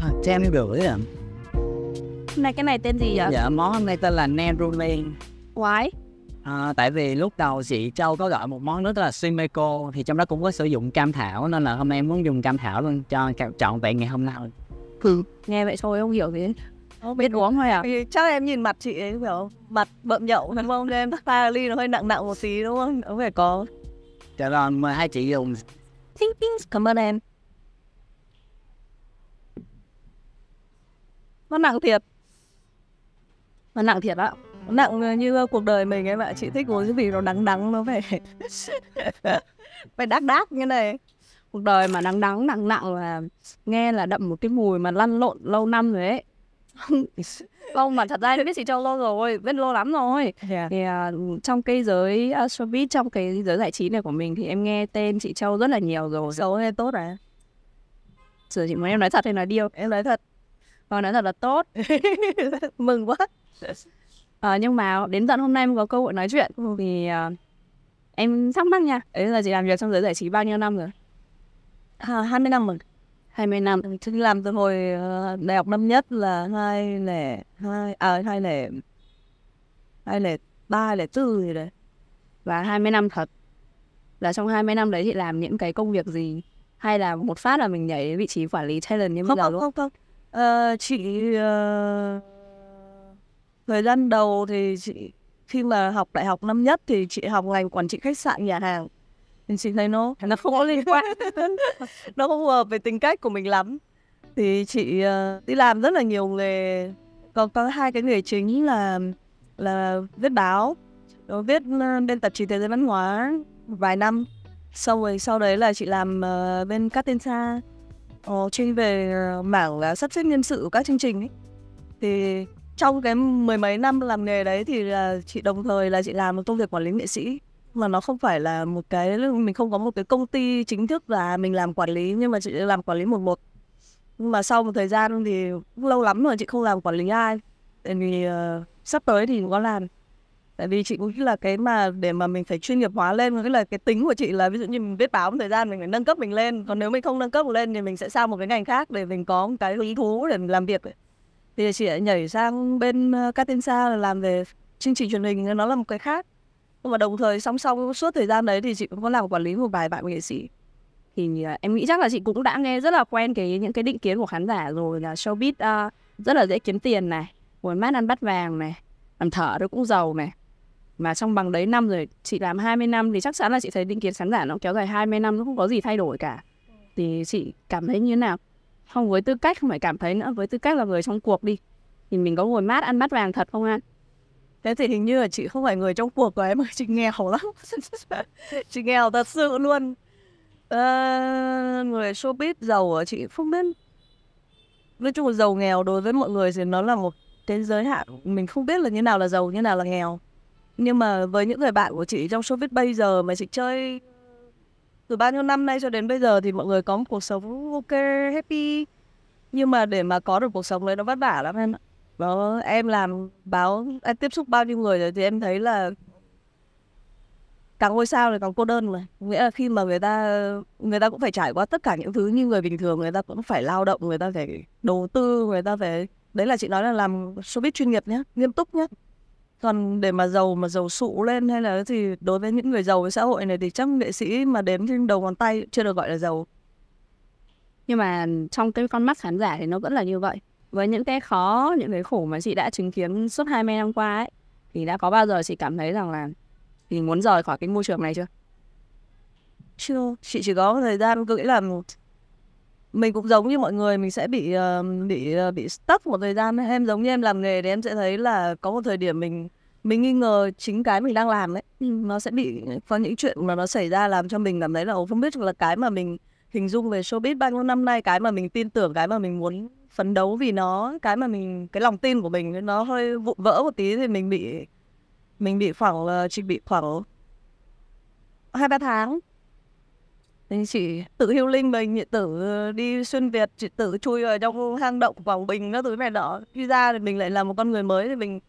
À, trăm rưỡi à Hôm nay cái này tên gì vậy? dạ món hôm nay tên là Neroli Why? à, tại vì lúc đầu chị Châu có gọi một món nữa tức là Simeko thì trong đó cũng có sử dụng cam thảo nên là hôm nay em muốn dùng cam thảo luôn cho trọn vẹn ngày hôm nay Nghe vậy thôi không hiểu gì Không biết uống thôi à? Thì chắc em nhìn mặt chị ấy kiểu mặt bợm nhậu đúng không? Nên em pha ly nó hơi nặng nặng một tí đúng không? Nó phải có. cho nên mời hai chị dùng. Cảm ơn em. Nó nặng thiệt. Nó nặng thiệt á. Nó nặng như cuộc đời mình em ạ. Chị thích uống cái gì nó đắng đắng nó phải phải đác đác như này. Cuộc đời mà đắng đắng nặng nặng là nghe là đậm một cái mùi mà lăn lộn lâu năm rồi ấy. Không mà thật ra em biết chị Châu lâu rồi, biết lâu lắm rồi. Yeah. Thì à, trong cái giới uh, showbiz, trong cái giới giải trí này của mình thì em nghe tên chị Châu rất là nhiều rồi. Xấu hay tốt à? Giờ chị muốn em nói thật hay nói điêu? Em nói thật. Còn nói thật là tốt. Mừng quá. Ờ, nhưng mà đến tận hôm nay em có cơ hội nói chuyện thì à, em thắc mắc nha. Đấy là chị làm việc trong giới giải trí bao nhiêu năm rồi? À, 20 năm rồi. 20 năm. Chị làm từ hồi ờ, đại học năm nhất là hai lẻ hai à hai lẻ hai lẻ ba hai lẻ tư gì đấy. Và 20 năm thật. Là trong 20 năm đấy chị làm những cái công việc gì? Hay là một phát là mình nhảy đến vị trí quản lý talent như bây giờ luôn? không không Ờ, chị ờ, thời gian đầu thì chị khi mà học đại học năm nhất thì chị học ngành quản trị khách sạn nhà hàng. Thì chị thấy nó nó không có liên quan nó không hợp với tính cách của mình lắm. Thì chị ờ, đi làm rất là nhiều nghề còn có hai cái nghề chính là là viết báo rồi viết ờ, bên tạp chí thế giới văn hóa vài năm. Sau rồi sau đấy là chị làm ờ, bên Catensa Ờ, chuyên về ờ, mảng là sắp xếp nhân sự của các chương trình ấy. Thì trong cái mười mấy năm làm nghề đấy thì là chị đồng thời là chị làm một công việc quản lý nghệ sĩ. Mà nó không phải là một cái mình không có một cái công ty chính thức là mình làm quản lý nhưng mà chị làm quản lý một một. Nhưng mà sau một thời gian thì lâu lắm rồi chị không làm quản lý ai. Tại vì uh, sắp tới thì có làm tại vì chị cũng nghĩ là cái mà để mà mình phải chuyên nghiệp hóa lên cái là cái tính của chị là ví dụ như mình viết báo một thời gian mình phải nâng cấp mình lên còn nếu mình không nâng cấp lên thì mình sẽ sang một cái ngành khác để mình có một cái hứng thú để mình làm việc ấy. thì chị lại nhảy sang bên ờ, Katinsa là làm về chương trình truyền hình nó là một cái khác nhưng mà đồng thời song song suốt thời gian đấy thì chị cũng có làm quản lý một vài bạn nghệ sĩ thì ờ, em nghĩ chắc là chị cũng đã nghe rất là quen cái những cái định kiến của khán giả rồi là showbiz uh, rất là dễ kiếm tiền này, buồn mát ăn bát vàng này, làm thợ nó cũng giàu này. Mà trong bằng đấy năm rồi, chị làm 20 năm thì chắc chắn là chị thấy định kiến khán giả nó kéo dài 20 năm nó không có gì thay đổi cả. Thì chị cảm thấy như thế nào? Không với tư cách không phải cảm thấy nữa, với tư cách là người trong cuộc đi. Thì mình có ngồi mát ăn bát vàng thật không ạ thế thì hình như là chị không phải người trong cuộc của em chị nghèo lắm chị nghèo thật sự luôn à, người showbiz giàu ở chị không biết nói chung là giàu nghèo đối với mọi người thì nó là một cái giới hạn mình không biết là như nào là giàu như nào là nghèo nhưng mà với những người bạn của chị trong showbiz bây giờ mà chị chơi từ bao nhiêu năm nay cho đến bây giờ thì mọi người có một cuộc sống ok, happy. Nhưng mà để mà có được cuộc sống đấy nó vất vả lắm em ạ. Đó, em làm báo, em tiếp xúc bao nhiêu người rồi thì em thấy là càng ngôi sao thì càng cô đơn mà. Nghĩa là khi mà người ta người ta cũng phải trải qua tất cả những thứ như người bình thường, người ta cũng phải lao động, người ta phải đầu tư, người ta phải, đấy là chị nói là làm showbiz chuyên nghiệp nhé nghiêm túc nhé còn để mà giàu mà giàu sụ lên hay là gì đối với những người giàu với xã hội này thì chắc nghệ sĩ mà đếm trên đầu ngón tay chưa được gọi là giàu Nhưng mà trong cái con mắt khán giả thì nó vẫn là như vậy. Với những cái khó, những cái khổ mà chị đã chứng kiến suốt 20 năm qua ấy, thì đã có bao giờ chị cảm thấy rằng là thì muốn rời khỏi cái môi trường này chưa? chưa chị chỉ có thời gian cứ nghĩ là mình cũng giống như mọi người mình sẽ bị uh, bị uh, bị stuck một thời gian. Em giống như em làm nghề thì em sẽ thấy là có một thời điểm mình mình nghi ngờ chính cái mình đang làm đấy ừ, nó sẽ bị có những chuyện mà nó xảy ra làm cho mình cảm thấy là "Ồ, không biết là cái mà mình hình dung về showbiz bao nhiêu năm nay cái mà mình tin tưởng cái mà mình muốn phấn đấu vì nó cái mà mình cái lòng tin của mình nó hơi vụn vỡ một tí thì mình bị mình bị khoảng ờ, chỉ bị khoảng hai ba tháng thì chị tự hiêu linh mình, chị tự ờ, đi xuyên việt, chị tự chui vào trong hang động quảng bình các thứ này đó. Khi ra thì mình lại là một con người mới thì mình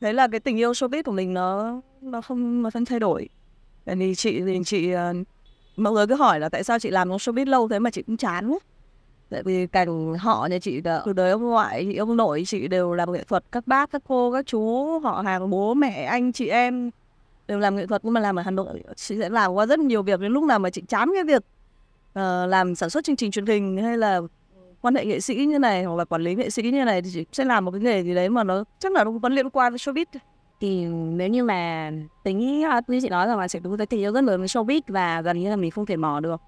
thấy là cái tình yêu showbiz của mình nó nó không nó không thay đổi. Tại vì chị thì chị ờ, mọi người cứ hỏi là tại sao chị làm trong showbiz lâu thế mà chị cũng chán ấy. tại vì cảnh họ nhà chị đã từ đời ông ngoại, chị ông nội chị đều làm nghệ thuật các bác, các cô, các chú, họ hàng bố, mẹ, anh, chị em đều làm nghệ thuật nhưng mà làm ở Hà Nội chị sẽ làm qua rất nhiều việc đến lúc nào mà chị chán cái việc uh, làm sản xuất chương trình truyền hình hay là quan hệ nghệ sĩ như này hoặc là quản lý nghệ sĩ như này thì chị sẽ làm một cái nghề gì đấy mà nó chắc là nó vẫn liên quan đến showbiz. Thì nếu như mà tính như chị nói rằng là sẽ có cái tình yêu rất lớn với showbiz và gần như là mình không thể bỏ được.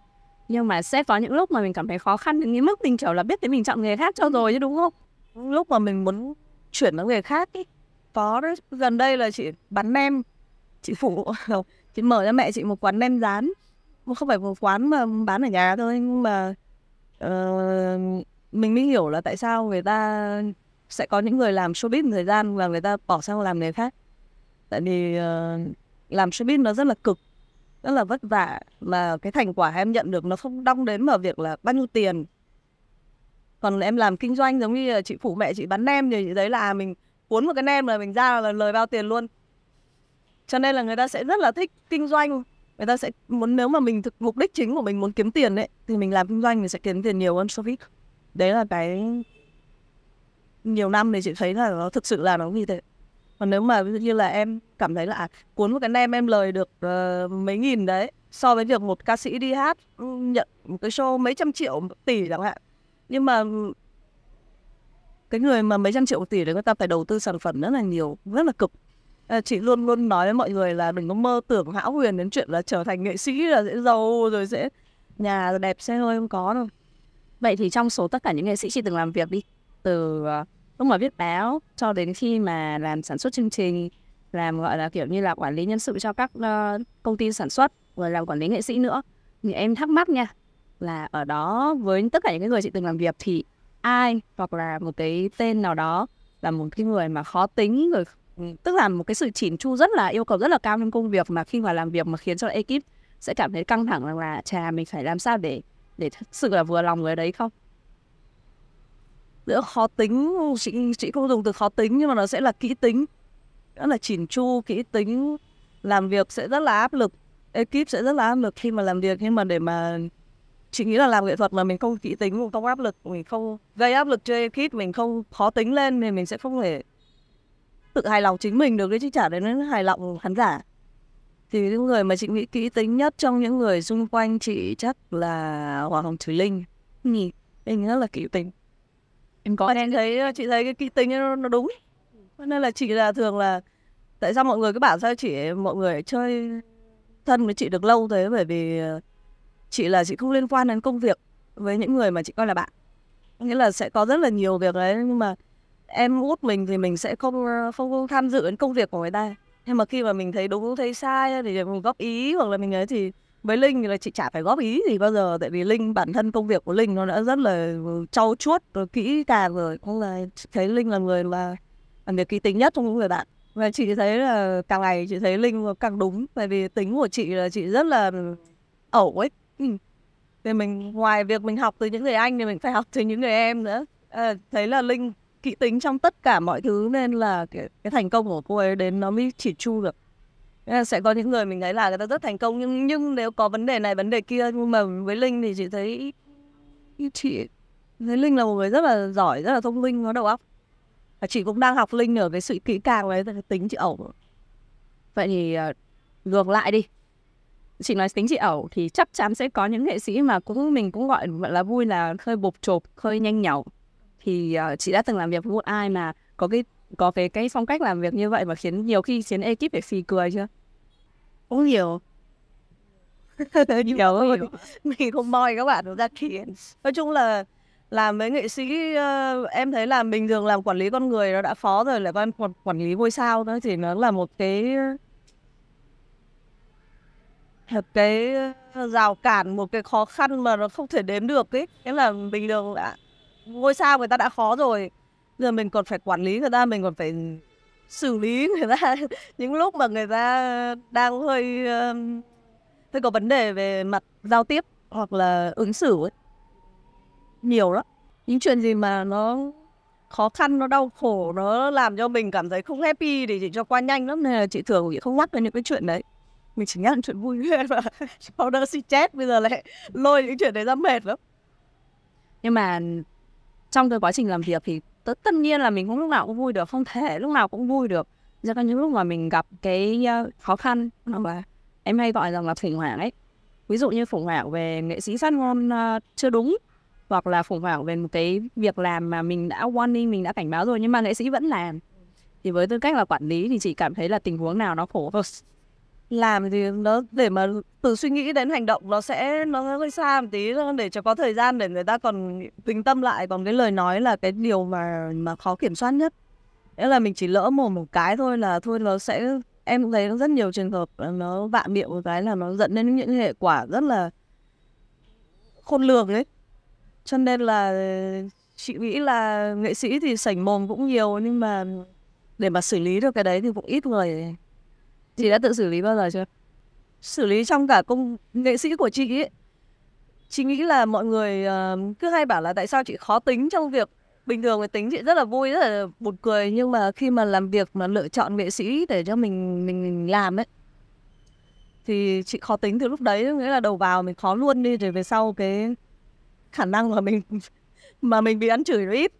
Nhưng mà sẽ có những lúc mà mình cảm thấy khó khăn đến cái mức mình kiểu là biết tới mình chọn nghề khác cho rồi chứ đúng không? Lúc mà mình muốn chuyển sang nghề khác ý có đấy gần đây là chị bán nem chị phụ chị mở cho mẹ chị một quán nem rán. Không phải một quán mà bán ở nhà thôi nhưng mà uh, mình mới hiểu là tại sao người ta sẽ có những người làm showbiz một thời gian và người ta bỏ sang làm nghề khác. Tại vì uh, làm showbiz nó rất là cực rất là vất vả mà cái thành quả em nhận được nó không đong đến vào việc là bao nhiêu tiền. Còn em làm kinh doanh giống như là chị phụ mẹ chị bán nem thì chị thấy là à, mình cuốn một cái nem là mình ra là lời bao tiền luôn cho nên là người ta sẽ rất là thích kinh doanh. Người ta sẽ muốn nếu mà mình thực mục đích chính của mình muốn kiếm tiền đấy thì mình làm kinh doanh mình sẽ kiếm tiền nhiều hơn showbiz. Đấy là cái nhiều năm thì chị thấy là nó thực sự là nó như thế. Còn nếu mà ví dụ như là em cảm thấy là à, cuốn một cái nem em lời được uh, mấy nghìn đấy so với việc một ca sĩ đi hát ừ, nhận một cái show mấy trăm triệu một tỷ chẳng hạn. Nhưng mà cái người mà mấy trăm triệu một tỷ đấy người ta phải đầu tư sản phẩm rất là nhiều rất là cực. Ờ, chị luôn luôn nói với mọi người là đừng có mơ tưởng hão huyền đến chuyện là trở thành nghệ sĩ là sẽ giàu rồi sẽ nhà đẹp xe hơi không có đâu. Vậy thì trong số tất cả những nghệ sĩ chị từng làm việc đi từ ờ, lúc mà viết báo cho đến khi mà làm sản xuất chương trình làm gọi là kiểu như là quản lý nhân sự cho các uh, công ty sản xuất rồi làm quản lý nghệ sĩ nữa thì em thắc mắc nha là ở đó với tất cả những cái người chị từng làm việc thì ai hoặc là một cái tên nào đó là một cái người mà khó tính rồi tức là một cái sự chỉn chu rất là, yêu cầu rất là cao trong công việc mà khi mà làm việc mà khiến cho ekip sẽ cảm thấy căng thẳng rằng là, chà, mình phải làm sao để để thực sự là vừa lòng người đấy không? Nữa khó tính, chị chị không dùng từ khó tính nhưng mà nó sẽ là kỹ tính. Rất là chỉn chu, kỹ tính. Làm việc sẽ rất là áp lực, ekip sẽ rất là áp lực khi mà làm việc. Nhưng mà để mà chị nghĩ là làm nghệ thuật mà mình không kỹ tính mình không áp lực, mình không gây áp lực cho ekip, mình không khó tính lên thì mình sẽ không thể tự hài lòng chính mình được đấy chứ chả đến hài lòng khán giả. Thì những người mà chị nghĩ kỹ tính nhất trong những người xung quanh chị chắc là hoàng hồng thùy linh. Nhỉ linh rất là kỹ tính. Em có em thấy chị thấy cái kỹ tính nó, nó đúng nên là chị là thường là tại sao mọi người cứ bảo sao chị mọi người chơi thân với chị được lâu thế? Bởi vì ờ, chị là chị không liên quan đến công việc với những người mà chị coi là bạn. Nghĩa là sẽ có rất là nhiều việc đấy nhưng mà em út mình thì mình sẽ không ờ, không, không tham dự đến công việc của người ta. Nhưng mà khi mà mình thấy đúng thấy sai thì mình góp ý hoặc là mình ấy thì với linh thì là chị chả phải góp ý gì bao giờ tại vì linh bản thân công việc của linh nó đã rất là ừ, trau chuốt rồi kỹ càng rồi. Cũng là thấy linh là người là làm việc kỹ tính nhất trong những người bạn. Và chị thấy là càng ngày chị thấy linh càng đúng tại vì tính của chị là chị rất là ừ, ẩu ấy. Ừ. thì mình ngoài việc mình học từ những người anh thì mình phải học từ những người em nữa. À, thấy là linh kỹ tính trong tất cả mọi thứ nên là cái, cái thành công của cô ấy đến nó mới chỉ chu được. Sẽ có những người mình thấy là người ta rất thành công nhưng nhưng nếu có vấn đề này vấn đề kia nhưng mà với linh thì chị thấy chị thấy linh là một người rất là giỏi rất là thông minh có đầu óc. Và chị cũng đang học linh ở cái sự kỹ càng đấy tính chị ẩu. Vậy thì uh, ngược lại đi. Chị nói tính chị ẩu thì chắc chắn sẽ có những nghệ sĩ mà cũng mình cũng gọi là vui là hơi bột chộp hơi nhanh nhẩu thì uh, chị đã từng làm việc với một ai mà có cái có cái cái phong cách làm việc như vậy mà khiến nhiều khi khiến ekip phải phì cười chưa? Cũng nhiều. Nhiều rồi mình không moi các bạn ra kia nói chung là làm với nghệ sĩ uh, em thấy là bình thường làm quản lý con người nó đã khó rồi lại còn quản, quản lý ngôi sao nữa thì nó là một cái một cái rào cản một cái khó khăn mà nó không thể đếm được ấy. Cái là bình thường đã ngôi sao người ta đã khó rồi. Giờ mình còn phải quản lý người ta, mình còn phải xử lý người ta. Những lúc mà người ta đang hơi hơi có vấn đề về mặt giao tiếp hoặc là ứng xử ấy. Nhiều lắm. Những chuyện gì mà nó khó khăn, nó đau khổ, nó làm cho mình cảm thấy không happy thì chị cho qua nhanh lắm. Nên là chị thường chị không nhắc đến những cái chuyện đấy. Mình chỉ nhắc chuyện vui thôi mà. Sau đó si chết, bây giờ lại lôi những chuyện đấy ra mệt lắm. Nhưng mà trong cái quá trình làm việc thì tất, tất nhiên là mình không lúc nào cũng vui được không thể lúc nào cũng vui được. Do có những lúc mà mình gặp cái uh, khó khăn hoặc là em hay gọi rằng là khủng hoảng ấy. Ví dụ như khủng hoảng về nghệ sĩ phát ngôn uh, chưa đúng hoặc là khủng hoảng về một cái việc làm mà mình đã warning mình đã cảnh báo rồi nhưng mà nghệ sĩ vẫn làm. Thì với tư cách là quản lý thì chị cảm thấy là tình huống nào nó khổ hơn làm thì nó, để mà từ suy nghĩ đến hành động nó sẽ, nó hơi xa một tí để cho có thời gian để người ta còn bình tâm lại. Còn cái lời nói là cái điều mà mà khó kiểm soát nhất. Nghĩa là mình chỉ lỡ một một cái thôi là thôi nó sẽ, em cũng thấy rất nhiều trường hợp nó vạn miệng một cái là nó dẫn đến những hệ quả rất là khôn lường ấy. Cho nên là chị nghĩ là nghệ sĩ thì sảnh mồm cũng nhiều, nhưng mà để mà xử lý được cái đấy thì cũng ít người chị đã tự xử lý bao giờ chưa? Xử lý trong cả công nghệ sĩ của chị ấy chị nghĩ là mọi người uh, cứ hay bảo là tại sao chị khó tính trong việc bình thường thì tính chị rất là vui rất là buồn cười. Nhưng mà khi mà làm việc mà lựa chọn nghệ sĩ để cho mình mình, mình làm ấy thì chị khó tính từ lúc đấy. Nghĩa là đầu vào mình khó luôn đi rồi về sau cái khả năng mà mình mà mình bị ăn chửi nó ít.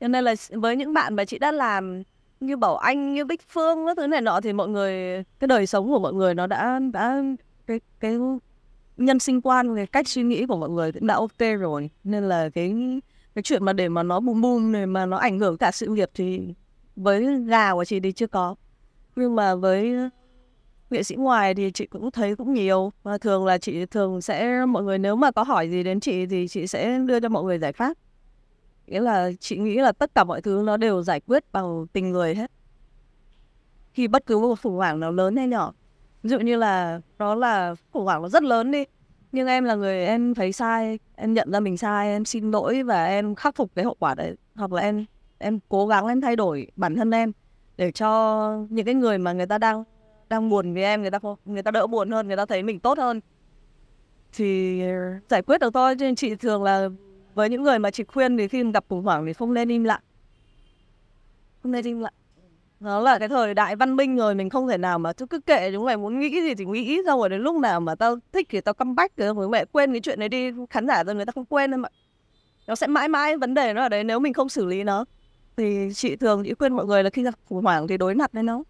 Cho nên là với những bạn mà chị đã làm như bảo anh, như bích phương các thứ này nọ thì mọi người, cái đời sống của mọi người nó đã đã, cái cái nhân sinh quan, cái cách suy nghĩ của mọi người cũng đã ok rồi. Nên là cái cái chuyện mà để mà nó bùm bùm này mà nó ảnh hưởng cả sự nghiệp thì với gà của chị thì chưa có. Nhưng mà với nghệ sĩ ngoài thì chị cũng thấy cũng nhiều. Và thường là chị thường sẽ, mọi người nếu mà có hỏi gì đến chị thì chị sẽ đưa cho mọi người giải pháp nghĩa là chị nghĩ là tất cả mọi thứ nó đều giải quyết bằng tình người hết. Khi bất cứ một khủng hoảng nào lớn hay nhỏ. Ví dụ như là nó là khủng hoảng nó rất lớn đi. Nhưng em là người em thấy sai, em nhận ra mình sai, em xin lỗi và em khắc phục cái hậu quả đấy. Hoặc là em em cố gắng em thay đổi bản thân em để cho những cái người mà người ta đang đang buồn vì em, người ta người ta đỡ buồn hơn, người ta thấy mình tốt hơn. Thì giải quyết được thôi. Chứ nên chị thường là với những người mà chị khuyên thì khi gặp khủng hoảng thì không nên im lặng. Không nên im lặng. Nó là cái thời đại văn minh rồi, mình không thể nào mà cứ kệ chúng mày muốn nghĩ gì thì nghĩ, xong rồi đến lúc nào mà tao thích thì tao căm bách rồi mẹ quên cái chuyện này đi, khán giả rồi người ta không quên đâu mà. nó sẽ mãi mãi vấn đề nó ở đấy, nếu mình không xử lý nó, thì chị thường, chị khuyên mọi người là khi gặp khủng hoảng thì đối mặt với nó.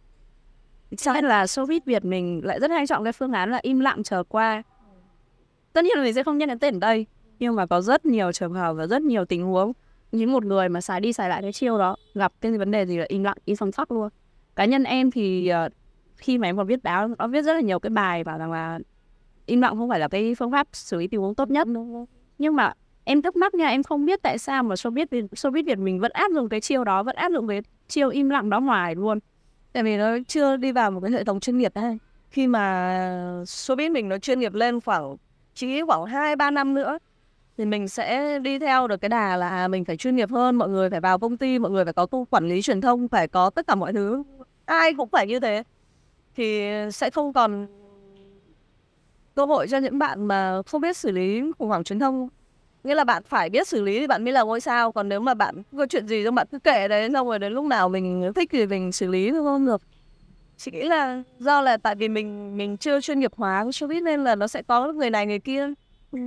Sao là showbiz Việt mình lại rất hay chọn cái phương án là im lặng chờ qua. Tất nhiên là mình sẽ không nhắc đến tên ở đây nhưng mà có rất nhiều trường hợp và rất nhiều tình huống. Những một người mà xài đi xài lại cái chiêu đó gặp cái vấn đề gì là im lặng im phăng phắc luôn. Cá nhân em thì uh, khi mà em còn viết báo nó viết rất là nhiều cái bài bảo rằng là im lặng không phải là cái phương pháp xử lý tình huống tốt nhất. Nhưng mà em thắc mắc nha em không biết tại sao mà showbiz showbiz Việt mình vẫn áp dụng cái chiêu đó vẫn áp dụng cái chiêu im lặng đó ngoài luôn. Tại vì nó chưa đi vào một cái hệ thống chuyên nghiệp hay khi mà showbiz mình nó chuyên nghiệp lên khoảng chỉ khoảng hai ba năm nữa thì mình sẽ đi theo được cái đà là à, mình phải chuyên nghiệp hơn mọi người phải vào công ty mọi người phải có tu quản lý truyền thông phải có tất cả mọi thứ. Ai cũng phải như thế. Thì sẽ không còn cơ hội cho những bạn mà không biết xử lý khủng hoảng truyền thông. Nghĩa là bạn phải biết xử lý thì bạn mới là ngôi sao còn nếu mà bạn có chuyện gì thì bạn cứ kệ đấy xong rồi đến lúc nào mình thích thì mình xử lý thôi không? Được. Chị nghĩ là do là tại vì mình mình chưa chuyên nghiệp hóa showbiz nên là nó sẽ có người này người kia. Ừ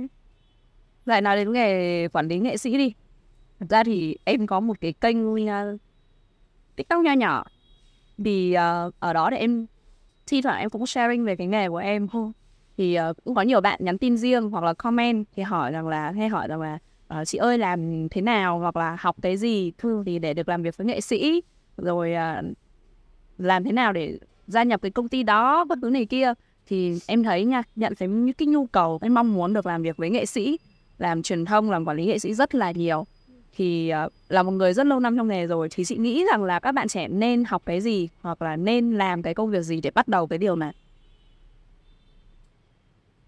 lại nói đến nghề quản lý nghệ sĩ đi. Thật ra thì em có một cái kênh uh, tiktok nho nhỏ. Thì uh, ở đó để em thi thoảng em cũng sharing về cái nghề của em. Thì uh, cũng có nhiều bạn nhắn tin riêng hoặc là comment thì hỏi rằng là hay hỏi rằng là uh, chị ơi làm thế nào? Hoặc là học cái gì? Thư thì để được làm việc với nghệ sĩ. Rồi uh, làm thế nào để gia nhập cái công ty đó? Các thứ này kia. Thì em thấy nha nhận thấy những cái nhu cầu cái mong muốn được làm việc với nghệ sĩ làm truyền thông làm quản lý nghệ sĩ rất là nhiều. Thì uh, là một người rất lâu năm trong nghề rồi thì chị nghĩ rằng là các bạn trẻ nên học cái gì hoặc là nên làm cái công việc gì để bắt đầu cái điều này?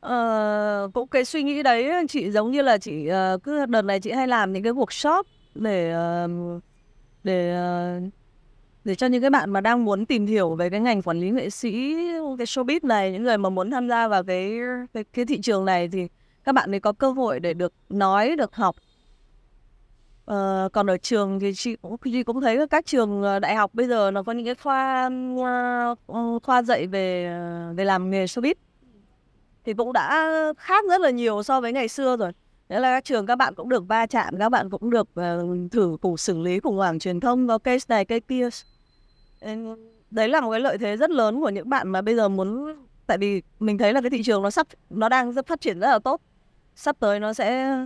Ờ, cũng cái suy nghĩ đấy chị giống như là chị uh, cứ đợt này chị hay làm những cái workshop để uh, để uh, để cho những cái bạn mà đang muốn tìm hiểu về cái ngành quản lý nghệ sĩ cái showbiz này những người mà muốn tham gia vào cái cái, cái thị trường này thì các bạn ấy có cơ hội để được nói được học Uh, còn ở trường thì chị cũng chị cũng thấy các trường ờ, đại học bây giờ nó có những cái khoa ờ, khoa dạy về về làm nghề showbiz thì cũng đã khác rất là nhiều so với ngày xưa rồi Nghĩa là các trường các bạn cũng được va chạm, các bạn cũng được uh, thử cùng xử lý khủng hoảng truyền thông có case này, case kia. Đấy là một cái lợi thế rất lớn của những bạn mà bây giờ muốn tại vì mình thấy là cái thị trường nó sắp nó đang rất phát triển rất là tốt. Sắp tới nó sẽ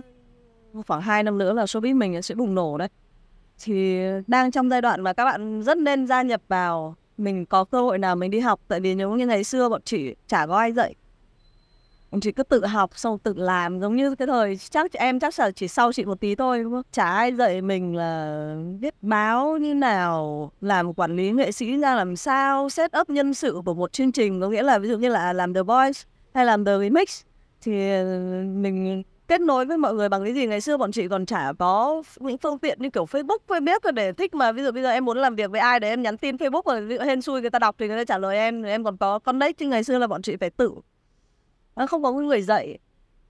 khoảng 2 năm nữa là showbiz mình sẽ bùng nổ đấy. Thì đang trong giai đoạn mà các bạn rất nên gia nhập vào, mình có cơ hội nào mình đi học. Tại vì nếu như ngày xưa bọn chị chả có ai dạy. Chị cứ tự học xong tự làm, giống như cái thời chắc em chắc là chỉ sau chị một tí thôi, đúng không? Chả ai dạy mình là viết báo như nào, làm quản lý nghệ sĩ ra làm sao, set up nhân sự của một chương trình. Có nghĩa là ví dụ như là làm The Voice hay làm The Remix thì mình kết nối với mọi người bằng cái gì? Ngày xưa bọn chị còn chả có những phương tiện như kiểu Facebook Facebook để thích mà. Ví dụ bây giờ em muốn làm việc với ai để em nhắn tin Facebook rồi hên xui người ta đọc thì người ta trả lời em em còn có con đấy. Chứ ngày xưa là bọn chị phải tự không có người dạy.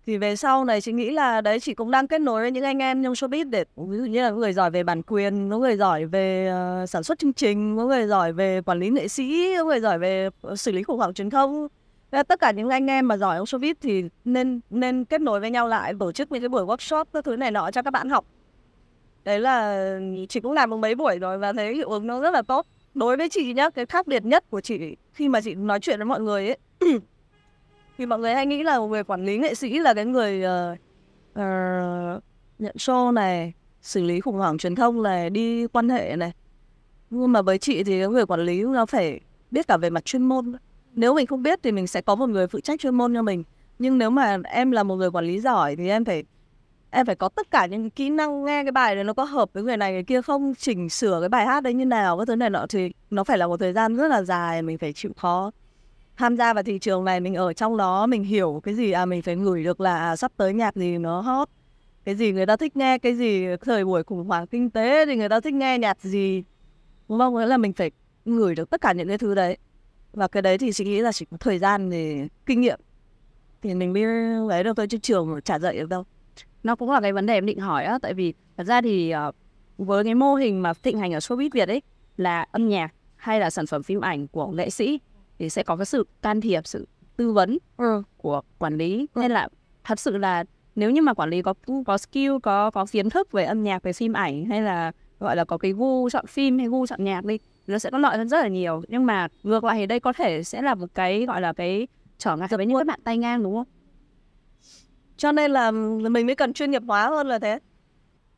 Thì về sau này chị nghĩ là đấy chị cũng đang kết nối với những anh em trong showbiz để ví dụ như là người giỏi về bản quyền có người giỏi về uh, sản xuất chương trình có người giỏi về quản lý nghệ sĩ có người giỏi về xử lý khủng hoảng truyền thông tất cả những anh em mà giỏi ông showbiz thì nên nên kết nối với nhau lại tổ chức những cái buổi workshop các thứ này nọ cho các bạn học. Đấy là chị cũng làm được mấy buổi rồi và thấy hiệu ứng nó rất là tốt. Đối với chị nhá cái khác biệt nhất của chị khi mà chị nói chuyện với mọi người ấy thì mọi người hay nghĩ là một người quản lý nghệ sĩ là cái người uh, uh, nhận show này xử lý khủng hoảng truyền thông này đi quan hệ này. Nhưng mà với chị thì cái người quản lý nó phải biết cả về mặt chuyên môn nếu mình không biết thì mình sẽ có một người phụ trách chuyên môn cho mình. Nhưng nếu mà em là một người quản lý giỏi thì em phải em phải có tất cả những kỹ năng nghe cái bài này nó có hợp với người này người kia không chỉnh sửa cái bài hát đấy như nào cái thứ này nọ thì nó phải là một thời gian rất là dài mình phải chịu khó tham gia vào thị trường này mình ở trong đó mình hiểu cái gì à mình phải ngửi được là à, sắp tới nhạc gì nó hot cái gì người ta thích nghe cái gì thời buổi khủng hoảng kinh tế thì người ta thích nghe nhạc gì. Đúng không? Nghĩa là mình phải ngửi được tất cả những cái thứ đấy và cái đấy thì chị nghĩ là chỉ có thời gian để kinh nghiệm thì mình mới lấy được thôi chứ trường chả dạy được đâu nó cũng là cái vấn đề em định hỏi á tại vì thật ra thì uh, với cái mô hình mà thịnh hành ở showbiz việt ấy là âm nhạc hay là sản phẩm phim ảnh của nghệ sĩ thì sẽ có cái sự can thiệp sự tư vấn ừ. của quản lý ừ. nên là thật sự là nếu như mà quản lý có có skill có có kiến thức về âm nhạc về phim ảnh hay là gọi là có cái gu chọn phim hay gu chọn nhạc đi nó sẽ có lợi hơn rất là nhiều. Nhưng mà ngược lại thì đây có thể sẽ là một cái gọi là cái trở ngại với những các bạn tay ngang đúng không? Cho nên là mình mới cần chuyên nghiệp hóa hơn là thế.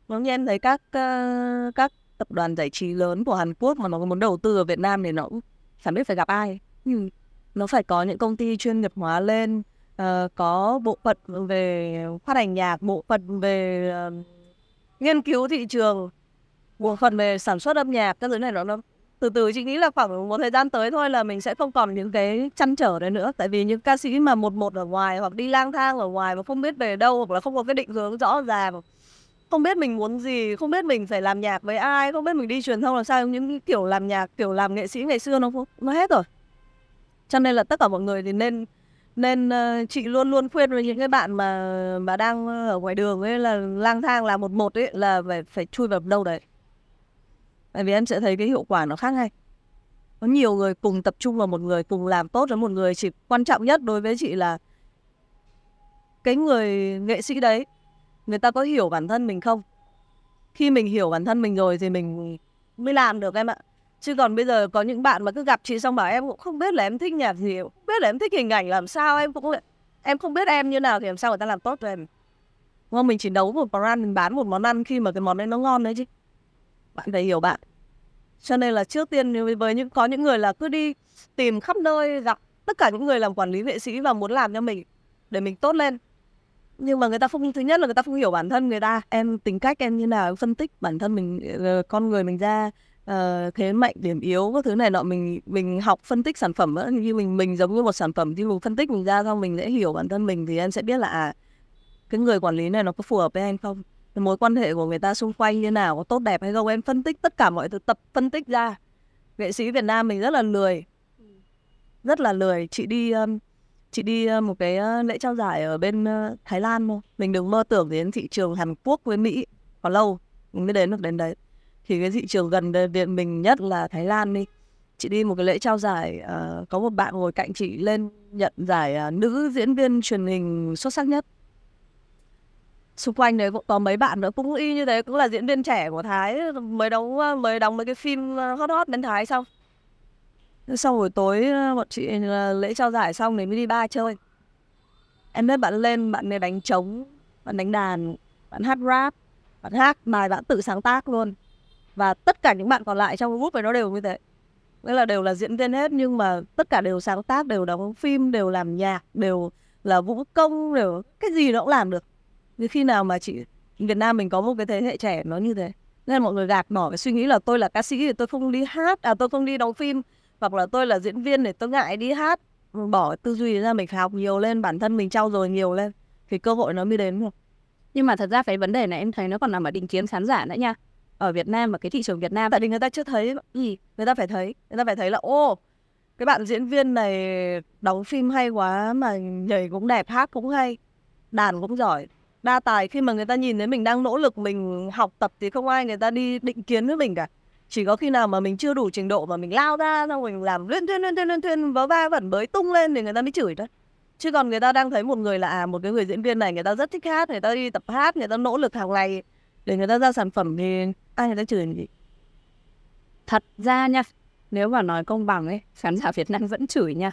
Giống như em thấy các uh, các tập đoàn giải trí lớn của Hàn Quốc mà nó muốn đầu tư ở Việt Nam thì nó cũng chẳng biết phải gặp ai. Ừ, nó phải có những công ty chuyên nghiệp hóa lên uh, có bộ phận về phát hành nhạc bộ phận về uh, nghiên cứu thị trường bộ phận về sản xuất âm nhạc các thứ này nó, nó từ từ chị nghĩ là khoảng một thời gian tới thôi là mình sẽ không còn những cái chăn trở đấy nữa. Tại vì những ca sĩ mà một một ở ngoài hoặc đi lang thang ở ngoài mà không biết về đâu hoặc là không có cái định hướng rõ ràng không biết mình muốn gì không biết mình phải làm nhạc với ai không biết mình đi truyền thông làm sao những kiểu làm nhạc kiểu làm nghệ sĩ ngày xưa nó nó hết rồi. Cho nên là tất cả mọi người thì nên nên uh, chị luôn luôn khuyên với những cái bạn mà mà đang ở ngoài đường ấy là lang thang là một một ấy là phải phải chui vào đâu đấy tại vì em sẽ thấy cái hiệu quả nó khác ngay. Có nhiều người cùng tập trung vào một người, cùng làm tốt với một người, chỉ quan trọng nhất đối với chị là cái người nghệ sĩ đấy, người ta có hiểu bản thân mình không? Khi mình hiểu bản thân mình rồi thì mình mới làm được em ạ. Chứ còn bây giờ có những bạn mà cứ gặp chị xong bảo em cũng không biết là em thích nhạc gì, không biết là em thích hình ảnh làm sao, em cũng em không biết em như nào thì làm sao người ta làm tốt cho em. Đúng không? Mình chỉ nấu một món ăn, mình bán một món ăn khi mà cái món đấy nó ngon đấy chứ bạn phải hiểu bạn. Cho nên là trước tiên với những có những người là cứ đi tìm khắp nơi gặp tất cả những người làm quản lý nghệ sĩ và muốn làm cho mình để mình tốt lên. Nhưng mà người ta không thứ nhất là người ta không hiểu bản thân người ta em tính cách em như nào phân tích bản thân mình ờ, con người mình ra uh, thế mạnh điểm yếu các thứ này nọ. Mình mình học phân tích sản phẩm đó. như mình mình giống như một sản phẩm thì mình phân tích mình ra xong mình sẽ hiểu bản thân mình thì em sẽ biết là à cái người quản lý này nó có phù hợp với anh không mối quan hệ của người ta xung quanh như nào có tốt đẹp hay không? Em phân tích tất cả mọi thứ tập phân tích ra. Nghệ sĩ Việt Nam mình rất là lười. Rất là lười. Chị đi um, chị đi uh, một cái uh, lễ trao giải ở bên uh, Thái Lan thôi. Mình đừng mơ tưởng đến thị trường Hàn Quốc với Mỹ. Còn lâu mình mới đến được đến đấy. Thì cái thị trường gần đến mình nhất là Thái Lan đi. Chị đi một cái lễ trao giải uh, có một bạn ngồi cạnh chị lên nhận giải uh, nữ diễn viên truyền hình xuất sắc nhất xung quanh đấy cũng có mấy bạn nữa cũng y như thế, cũng là diễn viên trẻ của Thái, mới đóng ờ, mới đóng mấy cái phim ờ, hot hot bên Thái xong. Xong buổi tối ờ, bọn chị lễ trao giải xong thì mới đi ba chơi. Em biết bạn lên, bạn này đánh trống, bạn đánh đàn, bạn hát rap, bạn hát bài bạn tự sáng tác luôn. Và tất cả những bạn còn lại trong group này nó đều như thế. Nghĩa là đều là diễn viên hết, nhưng mà tất cả đều sáng tác, đều đóng phim, đều làm nhạc, đều là vũ công, đều cái gì nó cũng làm được như khi nào mà chị Việt Nam mình có một cái thế hệ trẻ nó như thế nên là mọi người gạt bỏ cái suy nghĩ là tôi là ca sĩ thì tôi không đi hát à tôi không đi đóng phim hoặc là tôi là diễn viên để tôi ngại đi hát. Bỏ tư duy ra mình phải học nhiều lên bản thân mình trau dồi nhiều lên thì cơ hội nó mới đến được nhưng mà thật ra cái vấn đề này em thấy nó còn nằm ở định kiến khán giả nữa nha. Ở Việt Nam và cái thị trường Việt Nam. Tại vì người ta chưa thấy gì người ta phải thấy người ta phải thấy là ô cái bạn diễn viên này đóng phim hay quá mà nhảy cũng đẹp hát cũng hay đàn cũng giỏi đa tài khi mà người ta nhìn thấy mình đang nỗ lực mình học tập thì không ai người ta đi định kiến với mình cả. Chỉ có khi nào mà mình chưa đủ trình độ mà mình lao ra, xong mình làm liên thuyên liên thuyên liên thuyên, vớ va vẩn bới tung lên thì người ta mới chửi thôi. Chứ còn người ta đang thấy một người là à một cái người diễn viên này người ta rất thích hát, người ta đi tập hát, người ta nỗ lực hàng ngày để người ta ra sản phẩm thì ai người ta chửi gì? Thật ra nha, nếu mà nói công bằng ấy, khán giả Việt Nam vẫn chửi nha.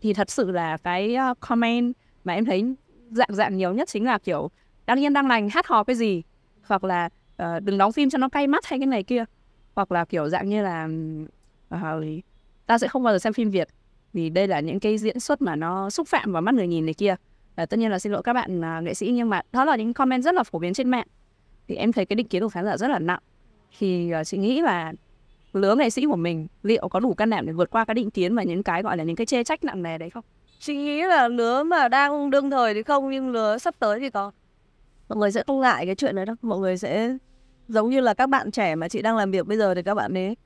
Thì thật sự là cái ờ, comment mà em thấy dạng dạng nhiều nhất chính là kiểu đang yên đang lành hát hò cái gì? Hoặc là uh, đừng đóng phim cho nó cay mắt hay cái này kia. Hoặc là kiểu dạng như là uh, ta sẽ không bao giờ xem phim Việt vì đây là những cái diễn xuất mà nó xúc phạm vào mắt người nhìn này kia. Uh, tất nhiên là xin lỗi các bạn uh, nghệ sĩ nhưng mà đó là những comment rất là phổ biến trên mạng. Thì em thấy cái định kiến của khán giả rất là nặng. Thì uh, chị nghĩ là lứa nghệ sĩ của mình liệu có đủ can đảm để vượt qua cái định kiến và những cái gọi là những cái chê trách nặng nề đấy không? Chị nghĩ là lứa mà đang đương thời thì không nhưng lứa sắp tới thì có. Mọi người sẽ không ngại cái chuyện đấy đâu. Mọi người sẽ giống như là các bạn trẻ mà chị đang làm việc bây giờ thì các bạn ấy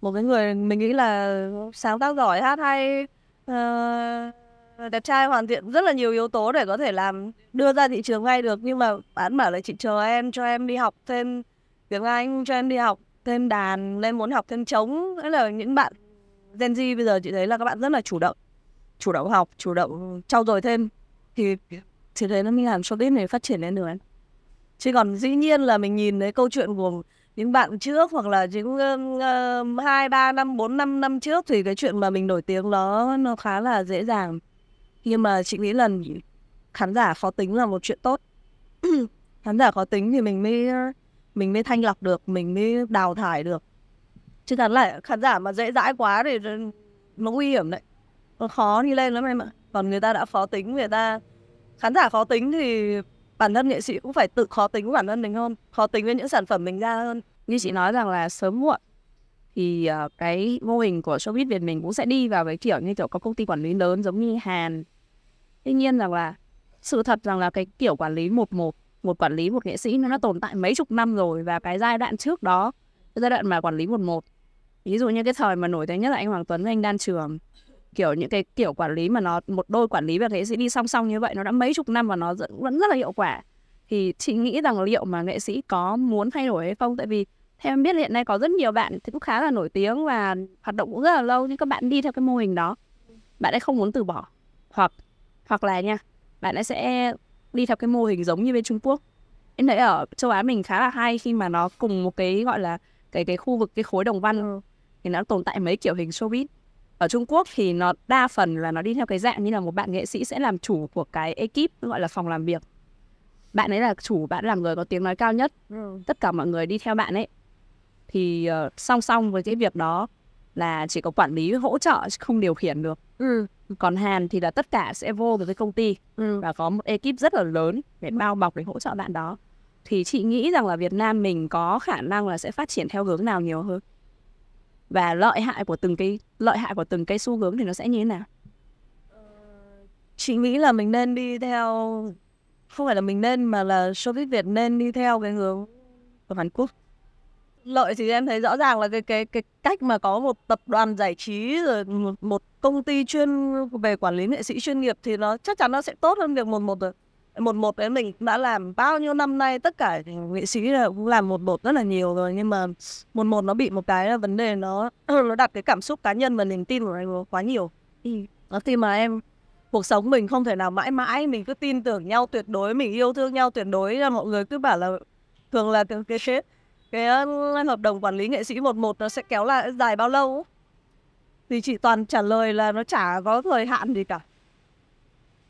một cái người mình nghĩ là sáng tác giỏi hát hay uh, đẹp trai hoàn thiện rất là nhiều yếu tố để có thể làm đưa ra thị trường ngay được. Nhưng mà bạn bảo là chị chờ em cho em đi học thêm tiếng Anh cho em đi học thêm đàn lên muốn học thêm trống. Đấy là những bạn Gen Z bây giờ chị thấy là các bạn rất là chủ động. Chủ động học chủ động trau dồi thêm. Thì thì thấy nó mới làm showbiz này phát triển lên được chứ còn dĩ nhiên là mình nhìn thấy câu chuyện của những bạn trước hoặc là những hai, ba, năm, bốn, năm năm trước thì cái chuyện mà mình nổi tiếng nó nó khá là dễ dàng. Nhưng mà chị nghĩ là khán giả khó tính là một chuyện tốt. Khán giả khó tính thì mình mới mình mới thanh lọc được, mình mới đào thải được. Chứ thật là khán giả mà dễ dãi quá thì nó nguy hiểm đấy. Nó khó đi lên lắm em ạ. Còn người ta đã khó tính, người ta, khán giả khó tính thì bản thân nghệ sĩ cũng phải tự khó tính bản thân mình hơn khó tính với những sản phẩm mình ra hơn. Như chị nói rằng là sớm muộn thì uh, cái mô hình của showbiz Việt mình cũng sẽ đi vào cái kiểu như kiểu có công ty quản lý lớn giống như Hàn. Tuy nhiên rằng là sự thật rằng là cái kiểu quản lý một một một quản lý một nghệ sĩ nó đã tồn tại mấy chục năm rồi và cái giai đoạn trước đó cái giai đoạn mà quản lý một một ví dụ như cái thời mà nổi tiếng nhất là anh Hoàng Tuấn với anh Đan Trường kiểu những cái kiểu quản lý mà nó một đôi quản lý và nghệ sĩ đi song song như vậy nó đã mấy chục năm và nó vẫn rất là hiệu quả. Thì chị nghĩ rằng liệu mà nghệ sĩ có muốn thay đổi hay không? Tại vì theo em biết hiện nay có rất nhiều bạn thì cũng khá là nổi tiếng và hoạt động cũng rất là lâu nhưng các bạn đi theo cái mô hình đó bạn ấy không muốn từ bỏ. Hoặc hoặc là nha bạn ấy sẽ đi theo cái mô hình giống như bên Trung Quốc. Em thấy ở châu Á mình khá là hay khi mà nó cùng một cái gọi là cái cái khu vực cái khối đồng văn ừ. thì nó tồn tại mấy kiểu hình showbiz ở Trung Quốc thì nó đa phần là nó đi theo cái dạng như là một bạn nghệ sĩ sẽ làm chủ của cái ekip gọi là phòng làm việc bạn ấy là chủ bạn làm người có tiếng nói cao nhất ừ. tất cả mọi người đi theo bạn ấy thì uh, song song với cái việc đó là chỉ có quản lý hỗ trợ chứ không điều khiển được ừ. còn Hàn thì là tất cả sẽ vô với cái công ty ừ. và có một ekip rất là lớn để bao bọc để hỗ trợ bạn đó thì chị nghĩ rằng là Việt Nam mình có khả năng là sẽ phát triển theo hướng nào nhiều hơn và lợi hại của từng cái lợi hại của từng cái xu hướng thì nó sẽ như thế nào? Chị nghĩ là mình nên đi theo không phải là mình nên mà là showbiz Việt nên đi theo cái hướng của Hàn Quốc. Lợi thì em thấy rõ ràng là cái cái cái cách mà có một tập đoàn giải trí rồi một, một công ty chuyên về quản lý nghệ sĩ chuyên nghiệp thì nó chắc chắn nó sẽ tốt hơn việc một một rồi một một đấy mình đã làm bao nhiêu năm nay tất cả nghệ sĩ là cũng làm một một rất là nhiều rồi nhưng mà một một nó bị một cái là vấn đề nó nó đặt cái cảm xúc cá nhân và niềm tin của anh quá nhiều. Ừ. nó khi mà em cuộc sống mình không thể nào mãi mãi mình cứ tin tưởng nhau tuyệt đối mình yêu thương nhau tuyệt đối là mọi người cứ bảo là thường là cái cái, cái hợp đồng quản lý nghệ sĩ một một nó sẽ kéo lại dài bao lâu? Thì chị toàn trả lời là nó chả có thời hạn gì cả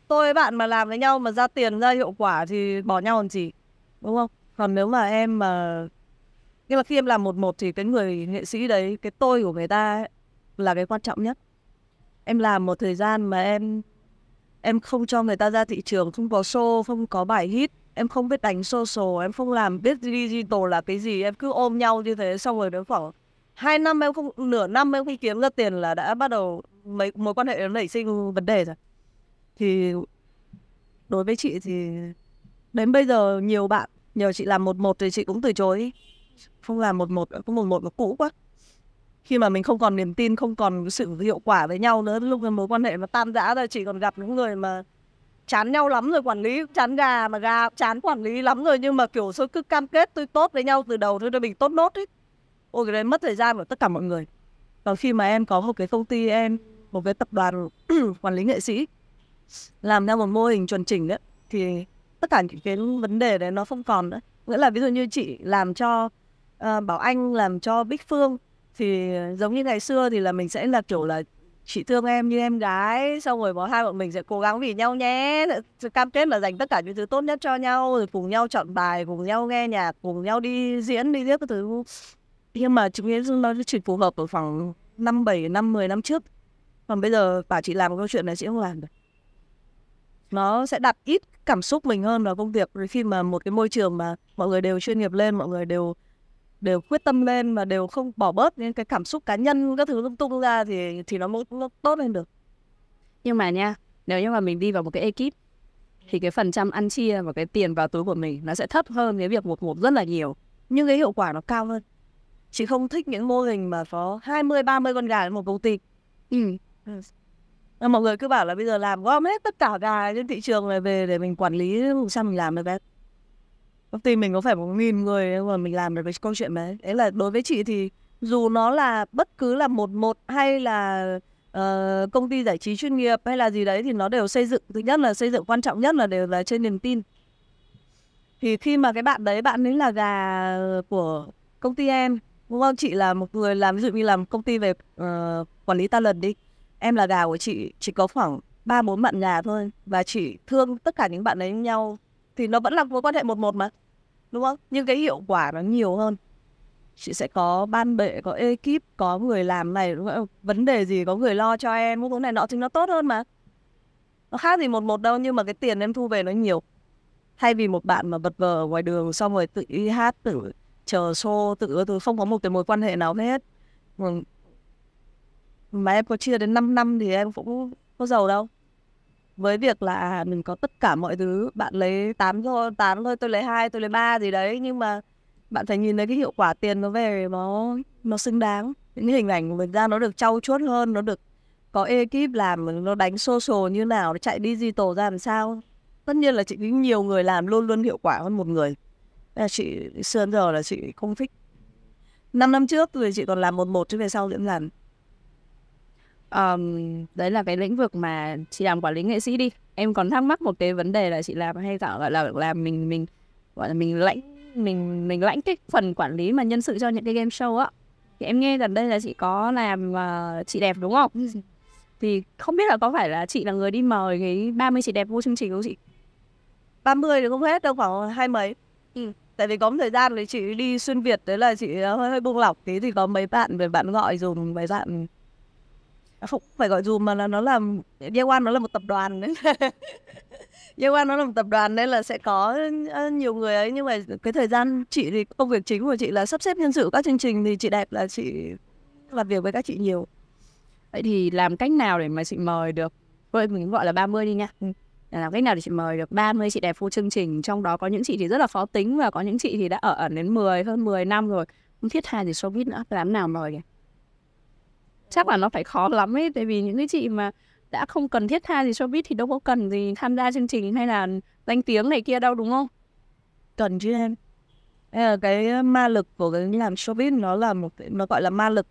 tôi với bạn mà làm với nhau mà ra tiền ra hiệu quả thì bỏ nhau còn gì đúng không? Còn nếu mà em mà nhưng mà khi em làm một một thì cái người nghệ sĩ đấy cái tôi của người ta ấy, là cái quan trọng nhất. Em làm một thời gian mà em em không cho người ta ra thị trường không có show không có bài hit em không biết đánh social em không làm biết digital là cái gì em cứ ôm nhau như thế xong rồi đến khoảng hai năm em không nửa năm em không kiếm ra tiền là đã bắt đầu mấy mối quan hệ nó nảy sinh vấn đề rồi thì đối với chị thì đến bây giờ nhiều bạn, nhờ chị làm một một thì chị cũng từ chối. Không làm một một cũng một một nó cũ quá. Khi mà mình không còn niềm tin, không còn sự hiệu quả với nhau nữa, lúc mối quan hệ nó tan rã rồi chị còn gặp những người mà chán nhau lắm rồi quản lý, chán gà mà gà chán quản lý lắm rồi, nhưng mà kiểu tôi cứ cam kết tôi tốt với nhau từ đầu, thôi để mình tốt nốt ấy. Ôi, cái đấy mất thời gian của tất cả mọi người. Còn khi mà em có một cái công ty, em, một cái tập đoàn quản lý nghệ sĩ làm theo một mô hình chuẩn chỉnh đấy thì tất cả những cái vấn đề đấy nó không còn nữa. Nghĩa là ví dụ như chị làm cho uh, bảo anh làm cho bích phương thì giống như ngày xưa thì là mình sẽ là kiểu là chị thương em như em gái xong rồi bọn hai bọn mình sẽ cố gắng vì nhau nhé cam kết là dành tất cả những thứ tốt nhất cho nhau rồi cùng nhau chọn bài cùng nhau nghe nhạc cùng nhau đi diễn đi tiếp các thứ. Nhưng mà chúng nghĩ nó chỉ phù hợp ở khoảng năm bảy năm mười năm trước. Còn bây giờ bà chị làm câu chuyện này chị không làm được nó sẽ đặt ít cảm xúc mình hơn vào công việc. Khi mà một cái môi trường mà mọi người đều chuyên nghiệp lên mọi người đều đều quyết tâm lên mà đều không bỏ bớt những cái cảm xúc cá nhân các thứ lung tung ra thì thì nó nó tốt lên được. Nhưng mà nha nếu như mà mình đi vào một cái ekip thì cái phần trăm ăn chia và cái tiền vào túi của mình nó sẽ thấp hơn cái việc một một rất là nhiều nhưng cái hiệu quả nó cao hơn. Chị không thích những mô hình mà có 20 30 con gà ở một công ty. Ừ mọi người cứ bảo là bây giờ làm gom hết tất cả gà trên thị trường này về để mình quản lý sao mình làm được đấy công ty mình có phải một nghìn người mà mình làm được cái câu chuyện đấy. Đấy là đối với chị thì dù nó là bất cứ là một một hay là uh, công ty giải trí chuyên nghiệp hay là gì đấy thì nó đều xây dựng thứ nhất là xây dựng quan trọng nhất là đều là trên niềm tin. Thì khi mà cái bạn đấy bạn ấy là gà của công ty em đúng không? Chị là một người làm ví dụ như làm công ty về uh, quản lý talent đi em là gà của chị, chỉ có khoảng ba bốn bạn nhà thôi và chị thương tất cả những bạn ấy nhau thì nó vẫn là mối quan hệ một một mà, đúng không? Nhưng cái hiệu quả nó nhiều hơn. Chị sẽ có ban bệ, có ekip, có người làm này, đúng không? vấn đề gì có người lo cho em cũng này nọ thì nó tốt hơn mà. Nó khác gì một một đâu, nhưng mà cái tiền em thu về nó nhiều. Thay vì một bạn mà vật vờ ở ngoài đường xong rồi tự đi hát, tự chờ show, tự tự không có một cái mối quan hệ nào hết mà em có chia đến 5 năm thì em cũng có giàu đâu. Với việc là mình có tất cả mọi thứ, bạn lấy 8 thôi 8 thôi, tôi lấy hai, tôi lấy ba gì đấy, nhưng mà bạn phải nhìn thấy cái hiệu quả tiền nó về, nó nó xứng đáng. Những hình ảnh của mình ra nó được trau chuốt hơn, nó được có ekip làm, nó đánh social như nào, nó chạy digital ra làm sao. Tất nhiên là chị nghĩ nhiều người làm luôn luôn hiệu quả hơn một người. Là chị, xưa giờ là chị không thích. Năm năm trước thì chị còn làm một một chứ về sau thì làm um, đấy là cái lĩnh vực mà chị làm quản lý nghệ sĩ đi. Em còn thắc mắc một cái vấn đề là chị làm hay tạo gọi là làm mình mình gọi là mình lãnh mình mình lãnh cái phần quản lý mà nhân sự cho những cái game show á. Thì em nghe gần đây là chị có làm uh, chị đẹp đúng không? Thì không biết là có phải là chị là người đi mời cái 30 chị đẹp vô chương trình không chị? 30 thì không hết đâu khoảng hai mấy. Ừ. tại vì có một thời gian thì chị đi xuyên việt đấy là chị hơi hơi buông lỏng tí thì có mấy bạn về bạn gọi dùng mấy bạn không phải gọi dùm mà là nó là One nó là một tập đoàn đấy nó là một tập đoàn nên là sẽ có nhiều người ấy. Nhưng mà cái thời gian chị thì công việc chính của chị là sắp xếp nhân sự các chương trình thì chị đẹp là chị làm việc với các chị nhiều. Vậy thì làm cách nào để mà chị mời được vậy mình gọi là 30 đi nha ừ. làm cách nào để chị mời được 30 chị đẹp vô chương trình? Trong đó có những chị thì rất là khó tính và có những chị thì đã ở ẩn đến 10 hơn 10 năm rồi. Không thiết tha gì showbiz nữa làm nào mời kìa chắc là nó phải khó lắm ấy, tại vì những cái chị mà đã không cần thiết tha gì cho biết thì đâu có cần gì tham gia chương trình hay là danh tiếng này kia đâu, đúng không? Cần chứ em. Cái ờ, ma lực của cái làm showbiz nó là một nó gọi là ma lực.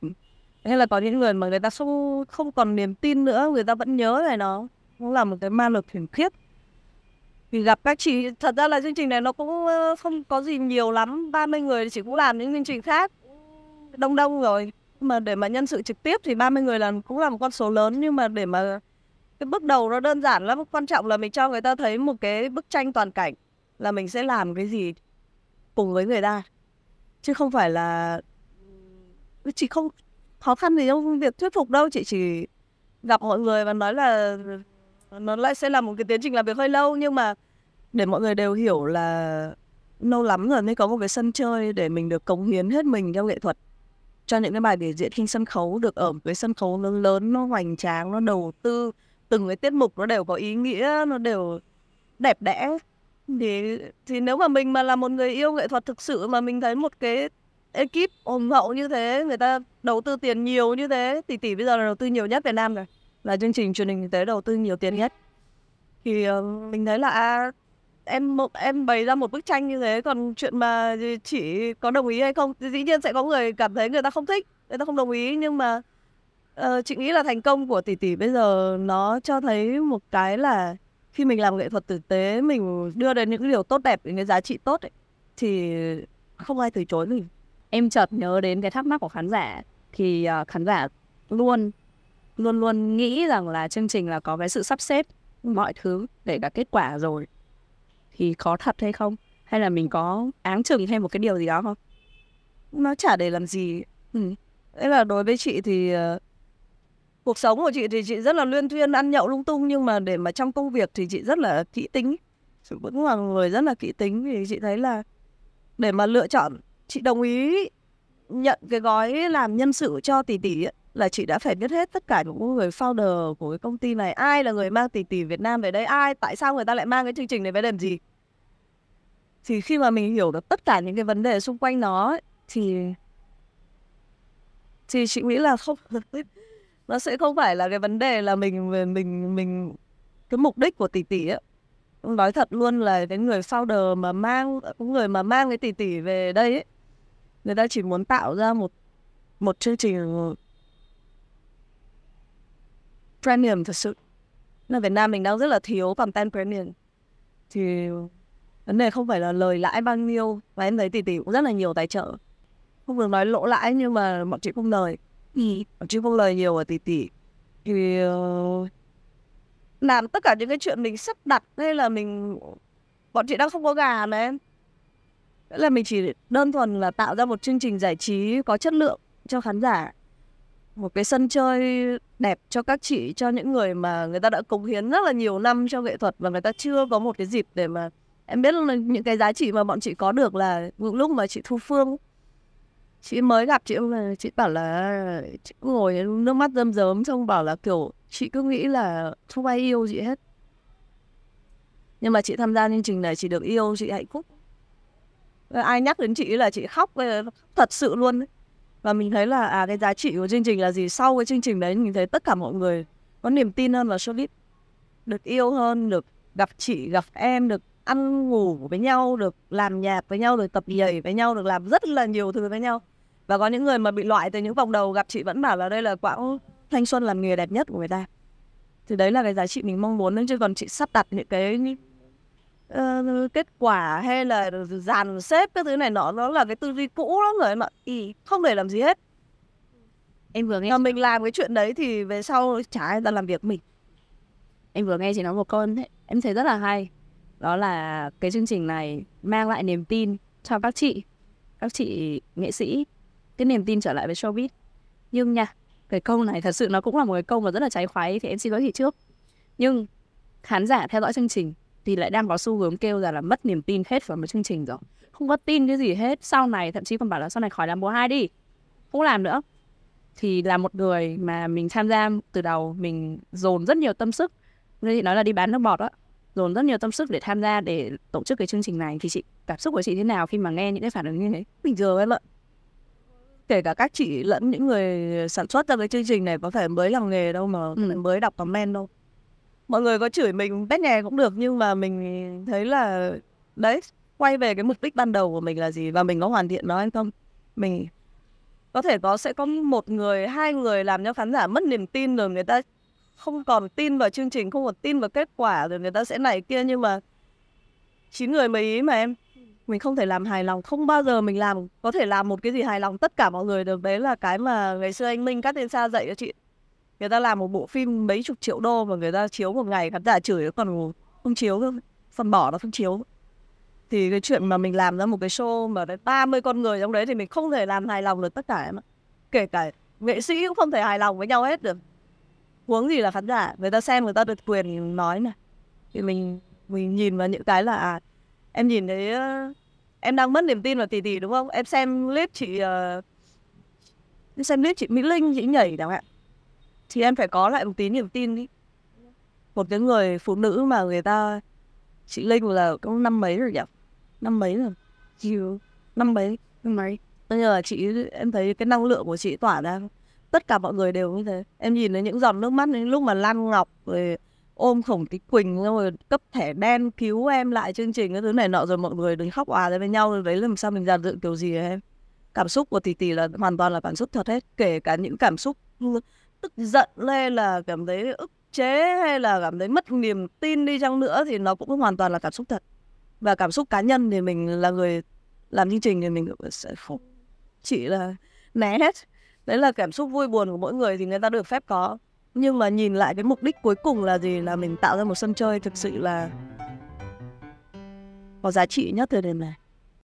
Hay là có những người mà người ta không không còn niềm tin nữa, người ta vẫn nhớ về nó. Cũng là một cái ma lực khủng khiếp. Vì gặp các chị, thật ra là chương trình này nó cũng ờ, không có gì nhiều lắm. 30 người thì chị cũng làm những chương trình khác. Đông đông rồi mà để mà nhân sự trực tiếp thì 30 người là cũng là một con số lớn, nhưng mà để mà cái bước đầu nó đơn giản lắm, quan trọng là mình cho người ta thấy một cái bức tranh toàn cảnh là mình sẽ làm cái gì cùng với người ta. Chứ không phải là chị không, khó khăn gì trong việc thuyết phục đâu chị chỉ gặp mọi người và nói là, nó lại sẽ là một cái tiến trình làm việc hơi lâu. Nhưng mà để mọi người đều hiểu là lâu lắm rồi mới có một cái sân chơi để mình được cống hiến hết mình trong nghệ thuật cho những cái bài biểu diễn trên sân khấu được ở một cái sân khấu lớn lớn nó hoành tráng nó đầu tư từng cái tiết mục nó đều có ý nghĩa nó đều đẹp đẽ. Thì thì nếu mà mình mà là một người yêu nghệ thuật thực sự mà mình thấy một cái ekip ủng hộ như thế người ta đầu tư tiền nhiều như thế tỷ tỷ bây giờ là đầu tư nhiều nhất Việt Nam rồi. Là chương trình truyền hình thực tế đầu tư nhiều tiền nhất. Thì uh, mình thấy là em một em bày ra một bức tranh như thế còn chuyện mà chỉ có đồng ý hay không? Thì dĩ nhiên sẽ có người cảm thấy người ta không thích người ta không đồng ý nhưng mà uh, chị nghĩ là thành công của tỷ tỷ bây giờ nó cho thấy một cái là khi mình làm nghệ thuật tử tế mình đưa đến những điều tốt đẹp những cái giá trị tốt ấy, thì không ai từ chối mình. Em chợt nhớ đến cái thắc mắc của khán giả thì uh, khán giả luôn luôn luôn nghĩ rằng là chương trình là có cái sự sắp xếp mọi thứ để cả kết quả rồi thì có thật hay không? Hay là mình có áng chừng hay một cái điều gì đó không? Nó chả để làm gì. Ừ. Đấy là đối với chị thì uh, cuộc sống của chị thì chị rất là luyên thuyên ăn nhậu lung tung nhưng mà để mà trong công việc thì chị rất là kỹ tính. Chị vẫn là người rất là kỹ tính thì chị thấy là để mà lựa chọn chị đồng ý nhận cái gói làm nhân sự cho tỷ tỷ ấy, là chị đã phải biết hết tất cả những người founder của cái công ty này ai là người mang tỷ tỷ Việt Nam về đây ai tại sao người ta lại mang cái chương trình này về làm gì? Thì khi mà mình hiểu được tất cả những cái vấn đề xung quanh nó ấy, thì thì chị nghĩ là không nó sẽ không phải là cái vấn đề là mình mình mình cái mục đích của tỷ tỷ ấy. Nói thật luôn là cái người founder mà mang người mà mang cái tỷ tỷ về đây ấy người ta chỉ muốn tạo ra một một chương trình premium thật sự. Là Việt Nam mình đang rất là thiếu content premium. Thì vấn đề không phải là lời lãi bao nhiêu và em thấy tỷ tỷ cũng rất là nhiều tài trợ. Không được nói lỗ lãi nhưng mà bọn chị không lời. Ừ. bọn chị không lời nhiều ở tỷ tỷ. Thì uh, làm tất cả những cái chuyện mình sắp đặt hay là mình bọn chị đang không có gà mà em. Nghĩa là mình chỉ đơn thuần là tạo ra một chương trình giải trí có chất lượng cho khán giả một cái sân chơi đẹp cho các chị, cho những người mà người ta đã cống hiến rất là nhiều năm cho nghệ thuật và người ta chưa có một cái dịp để mà em biết là những cái giá trị mà bọn chị có được là những lúc mà chị thu phương, chị mới gặp chị là chị bảo là chị ngồi nước mắt rơm rớm xong bảo là, kiểu, chị cứ nghĩ là không ai yêu chị hết nhưng mà chị tham gia chương trình này chị được yêu, chị hạnh phúc ai nhắc đến chị là chị khóc ờ, thật sự luôn ấy và mình thấy là à cái giá trị của chương trình là gì? Sau cái chương trình đấy, mình thấy tất cả mọi người có niềm tin hơn vào showbiz, được yêu hơn, được gặp chị, gặp em, được ăn ngủ với nhau, được làm nhạc với nhau, được tập nhảy với nhau, được làm rất là nhiều thứ với nhau. Và có những người mà bị loại từ những vòng đầu gặp chị vẫn bảo là đây là quãng thanh xuân làm nghề đẹp nhất của người ta. Thì đấy là cái giá trị mình mong muốn chứ còn chị sắp đặt những cái uh, kết quả hay là dàn xếp cái thứ này nó nó là cái tư duy cũ lắm rồi mà ý không để làm gì hết. Em vừa nghe mà mình làm cái chuyện đấy thì về sau chả ai ta làm việc mình. Em vừa nghe chị nói một câu em thấy rất là hay. Đó là cái chương trình này mang lại niềm tin cho các chị các chị nghệ sĩ. Cái niềm tin trở lại với showbiz. Nhưng nha cái câu này thật sự nó cũng là một cái câu mà rất là trái khoái thì em xin lỗi chị trước. Nhưng khán giả theo dõi chương trình thì lại đang có xu hướng kêu ra là mất niềm tin hết vào một chương trình rồi. Không có tin cái gì hết sau này thậm chí còn bảo là sau này khỏi làm mùa hai đi. Không làm nữa. Thì là một người mà mình tham gia từ đầu mình dồn rất nhiều tâm sức. Như chị nói là đi bán nước bọt á dồn rất nhiều tâm sức để tham gia để tổ chức cái chương trình này. Thì chị cảm xúc của chị thế nào khi mà nghe những cái phản ứng như thế? Bình thường em ạ. Kể cả các chị lẫn những người sản xuất ra cái chương trình này có phải mới làm nghề đâu mà ừ. mới đọc comment đâu mọi người có chửi mình bét nhè cũng được, nhưng mà mình thấy là, đấy, quay về cái mục đích ban đầu của mình là gì và mình có hoàn thiện nó hay không? Mình có thể có, sẽ có một người, hai người làm cho khán giả mất niềm tin rồi người ta không còn tin vào chương trình, không còn tin vào kết quả rồi người ta sẽ này kia, nhưng mà chín người mấy ý mà em? Mình không thể làm hài lòng, không bao giờ mình làm, có thể làm một cái gì hài lòng tất cả mọi người được. Đấy là cái mà ngày xưa anh Minh cắt tên xa dạy cho chị người ta làm một bộ phim mấy chục triệu đô và người ta chiếu một ngày khán giả chửi còn không chiếu thôi phần bỏ nó không chiếu. Thì cái chuyện mà mình làm ra một cái show mà đến 30 con người trong đấy thì mình không thể làm hài lòng được tất cả em ạ. Kể cả nghệ sĩ cũng không thể hài lòng với nhau hết được. Huống gì là khán giả người ta xem người ta được quyền nói này thì mình mình nhìn vào những cái là à, em nhìn thấy uh, em đang mất niềm tin vào tỷ tỷ đúng không? Em xem clip chị uh, em xem clip chị mỹ linh chị nhảy chẳng hạn thì em phải có lại một tí niềm tin đi một cái người phụ nữ mà người ta chị linh là cũng năm mấy rồi nhỉ? Năm mấy rồi? Chiều năm mấy? Năm mấy. Bây giờ chị em thấy cái năng lượng của chị tỏa ra tất cả mọi người đều như thế. Em nhìn thấy những giọt nước mắt đến lúc mà lan ngọc rồi ôm khổng tí quỳnh rồi cấp thẻ đen cứu em lại chương trình cái thứ này nọ rồi mọi người đứng khóc òa ra với nhau rồi đấy làm sao mình dàn dựng kiểu gì em? Cảm xúc của tỷ tỷ là hoàn toàn là cảm xúc thật hết kể cả những cảm xúc tức giận lên là cảm thấy ức chế hay là cảm thấy mất niềm tin đi chăng nữa thì nó cũng hoàn toàn là cảm xúc thật. Và cảm xúc cá nhân thì mình là người làm chương trình thì mình sẽ không chỉ là né hết. Đấy là cảm xúc vui buồn của mỗi người thì người ta được phép có. Nhưng mà nhìn lại cái mục đích cuối cùng là gì? Là mình tạo ra một sân chơi thực sự là có giá trị nhất thời điểm này.